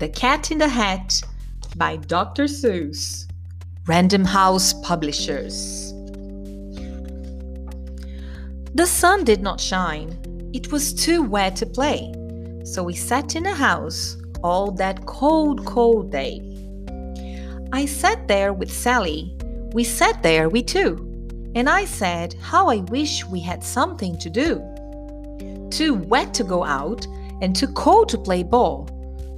The Cat in the Hat by Dr. Seuss. Random House Publishers. The sun did not shine. It was too wet to play. So we sat in a house all that cold, cold day. I sat there with Sally. We sat there, we two. And I said, How I wish we had something to do. Too wet to go out and too cold to play ball.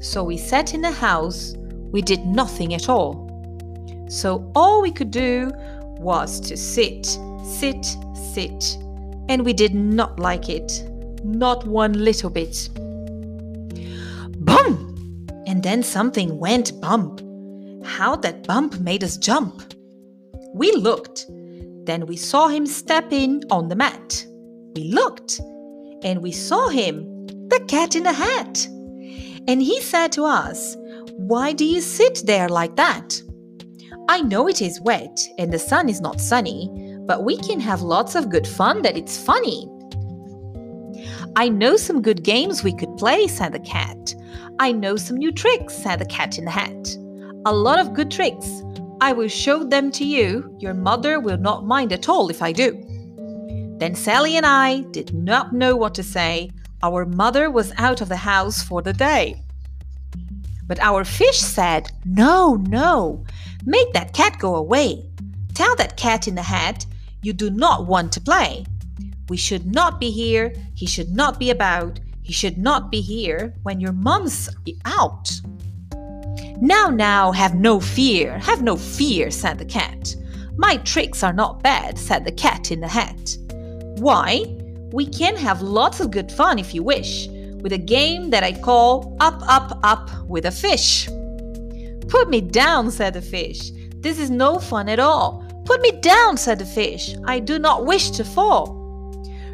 So we sat in the house. We did nothing at all. So all we could do was to sit, sit, sit. And we did not like it. Not one little bit. Bump! And then something went bump. How that bump made us jump. We looked. Then we saw him step in on the mat. We looked. And we saw him, the cat in the hat. And he said to us, Why do you sit there like that? I know it is wet and the sun is not sunny, but we can have lots of good fun that it's funny. I know some good games we could play, said the cat. I know some new tricks, said the cat in the hat. A lot of good tricks. I will show them to you. Your mother will not mind at all if I do. Then Sally and I did not know what to say. Our mother was out of the house for the day. But our fish said, No, no, make that cat go away. Tell that cat in the hat you do not want to play. We should not be here. He should not be about. He should not be here when your mom's out. Now, now, have no fear, have no fear, said the cat. My tricks are not bad, said the cat in the hat. Why? We can have lots of good fun if you wish, with a game that I call Up, Up, Up with a Fish. Put me down, said the fish. This is no fun at all. Put me down, said the fish. I do not wish to fall.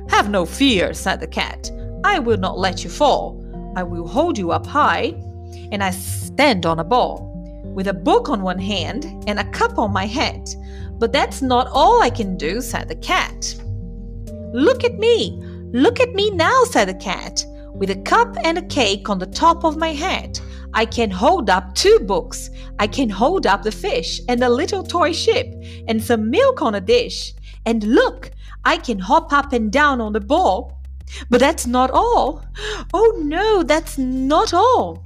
Have no fear, said the cat. I will not let you fall. I will hold you up high, and I stand on a ball, with a book on one hand and a cup on my head. But that's not all I can do, said the cat. Look at me! Look at me now, said the cat. With a cup and a cake on the top of my head, I can hold up two books. I can hold up the fish and a little toy ship and some milk on a dish. And look, I can hop up and down on the ball. But that's not all. Oh no, that's not all.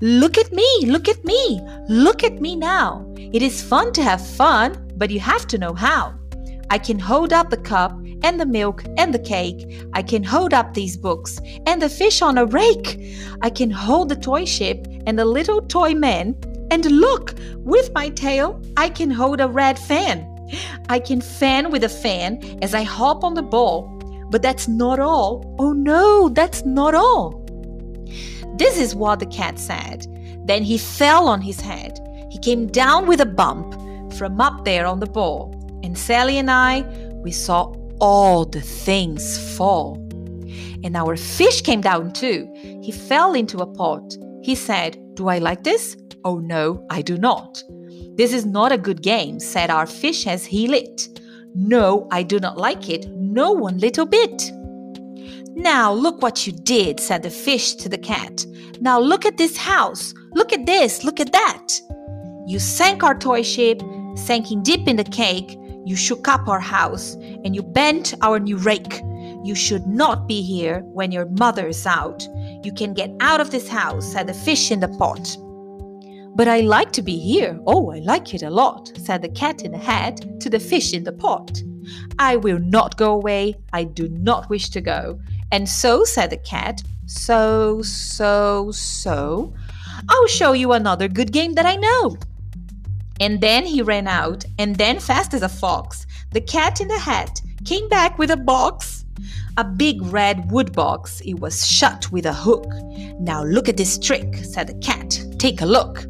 Look at me, look at me, look at me now. It is fun to have fun, but you have to know how. I can hold up the cup and the milk and the cake. I can hold up these books and the fish on a rake. I can hold the toy ship and the little toy man. And look, with my tail, I can hold a red fan. I can fan with a fan as I hop on the ball. But that's not all. Oh no, that's not all. This is what the cat said. Then he fell on his head. He came down with a bump from up there on the ball. And Sally and I, we saw all the things fall. And our fish came down too. He fell into a pot. He said, Do I like this? Oh no, I do not. This is not a good game, said our fish as he lit. No, I do not like it, no one little bit. Now look what you did, said the fish to the cat. Now look at this house. Look at this, look at that. You sank our toy ship, sinking deep in the cake. You shook up our house, and you bent our new rake. You should not be here when your mother is out. You can get out of this house, said the fish in the pot. But I like to be here. Oh, I like it a lot, said the cat in the hat to the fish in the pot. I will not go away. I do not wish to go. And so, said the cat, so, so, so, I'll show you another good game that I know. And then he ran out, and then, fast as a fox, the cat in the hat came back with a box. A big red wood box. It was shut with a hook. Now look at this trick, said the cat. Take a look.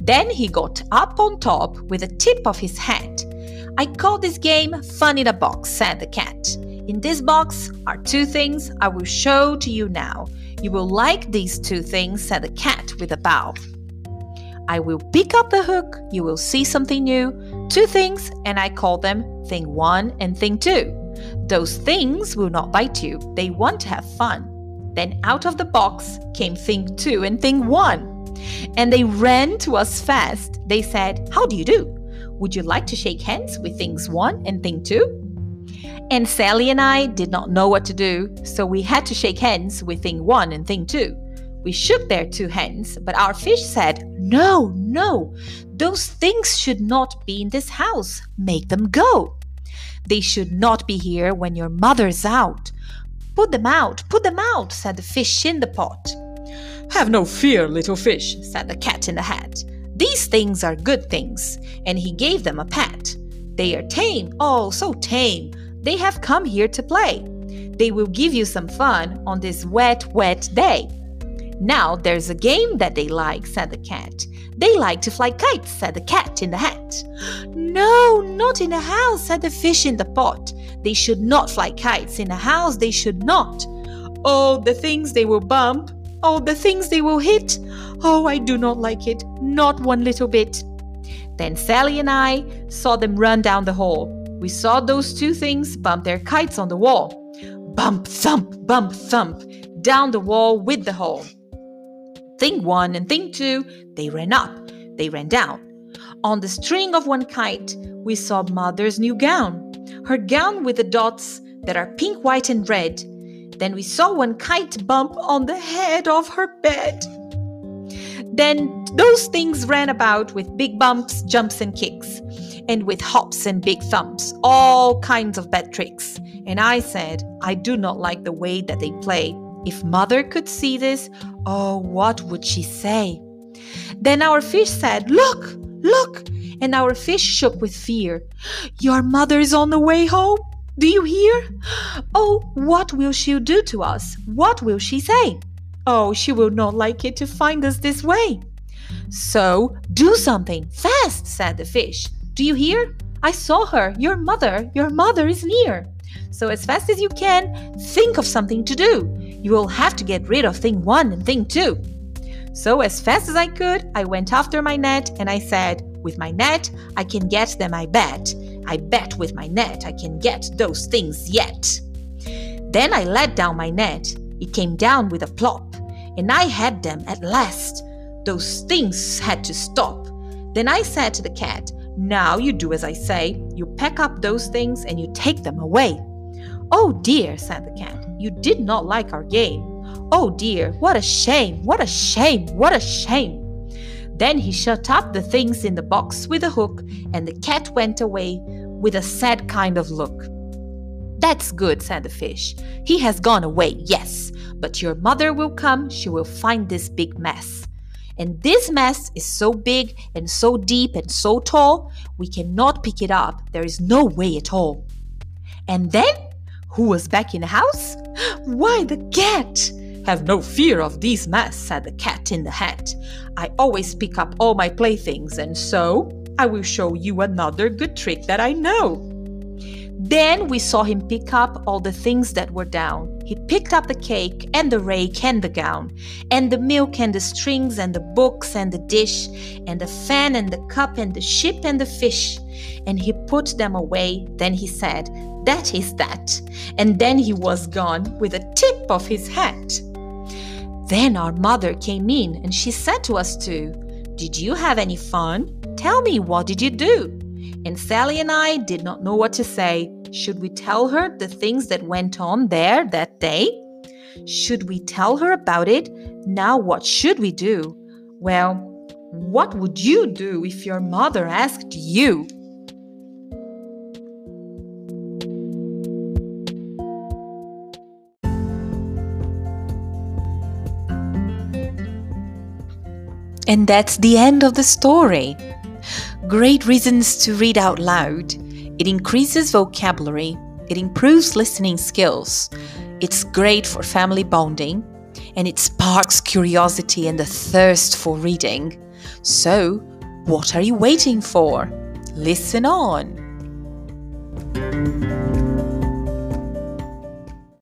Then he got up on top with the tip of his hat. I call this game Fun in a Box, said the cat. In this box are two things I will show to you now. You will like these two things, said the cat with a bow. I will pick up the hook, you will see something new. Two things, and I call them thing one and thing two. Those things will not bite you, they want to have fun. Then out of the box came thing two and thing one. And they ran to us fast. They said, How do you do? Would you like to shake hands with things one and thing two? And Sally and I did not know what to do, so we had to shake hands with thing one and thing two. We shook their two hands, but our fish said, No, no, those things should not be in this house. Make them go. They should not be here when your mother's out. Put them out, put them out, said the fish in the pot. Have no fear, little fish, said the cat in the hat. These things are good things, and he gave them a pat. They are tame, oh, so tame. They have come here to play. They will give you some fun on this wet, wet day. Now there's a game that they like, said the cat. They like to fly kites, said the cat in the hat. No, not in a house, said the fish in the pot. They should not fly kites in a house, they should not. Oh, the things they will bump, Oh, the things they will hit! Oh, I do not like it, not one little bit. Then Sally and I saw them run down the hall. We saw those two things bump their kites on the wall. Bump, thump, bump, thump, down the wall with the hole. Thing one and thing two, they ran up, they ran down. On the string of one kite, we saw Mother's new gown. Her gown with the dots that are pink, white, and red then we saw one kite bump on the head of her bed. Then those things ran about with big bumps, jumps, and kicks, and with hops and big thumps, all kinds of bad tricks. And I said, I do not like the way that they play. If mother could see this, oh, what would she say? Then our fish said, Look, look! And our fish shook with fear. Your mother is on the way home? Do you hear? Oh, what will she do to us? What will she say? Oh, she will not like it to find us this way. So, do something fast, said the fish. Do you hear? I saw her. Your mother, your mother is near. So, as fast as you can, think of something to do. You will have to get rid of thing one and thing two. So, as fast as I could, I went after my net and I said, With my net, I can get them, I bet. I bet with my net I can get those things yet. Then I let down my net. It came down with a plop, and I had them at last. Those things had to stop. Then I said to the cat, Now you do as I say. You pack up those things and you take them away. Oh dear, said the cat, you did not like our game. Oh dear, what a shame, what a shame, what a shame. Then he shut up the things in the box with a hook, and the cat went away with a sad kind of look. That's good, said the fish. He has gone away, yes, but your mother will come, she will find this big mess. And this mess is so big and so deep and so tall, we cannot pick it up. There is no way at all. And then, who was back in the house? Why, the cat! Have no fear of these mess, said the cat in the hat. I always pick up all my playthings, and so I will show you another good trick that I know. Then we saw him pick up all the things that were down. He picked up the cake and the rake and the gown, and the milk and the strings and the books and the dish, and the fan and the cup and the ship and the fish. And he put them away. Then he said, That is that. And then he was gone with a tip of his hat. Then our mother came in and she said to us two, Did you have any fun? Tell me, what did you do? And Sally and I did not know what to say. Should we tell her the things that went on there that day? Should we tell her about it? Now, what should we do? Well, what would you do if your mother asked you? And that's the end of the story. Great reasons to read out loud. It increases vocabulary, it improves listening skills, it's great for family bonding, and it sparks curiosity and the thirst for reading. So, what are you waiting for? Listen on.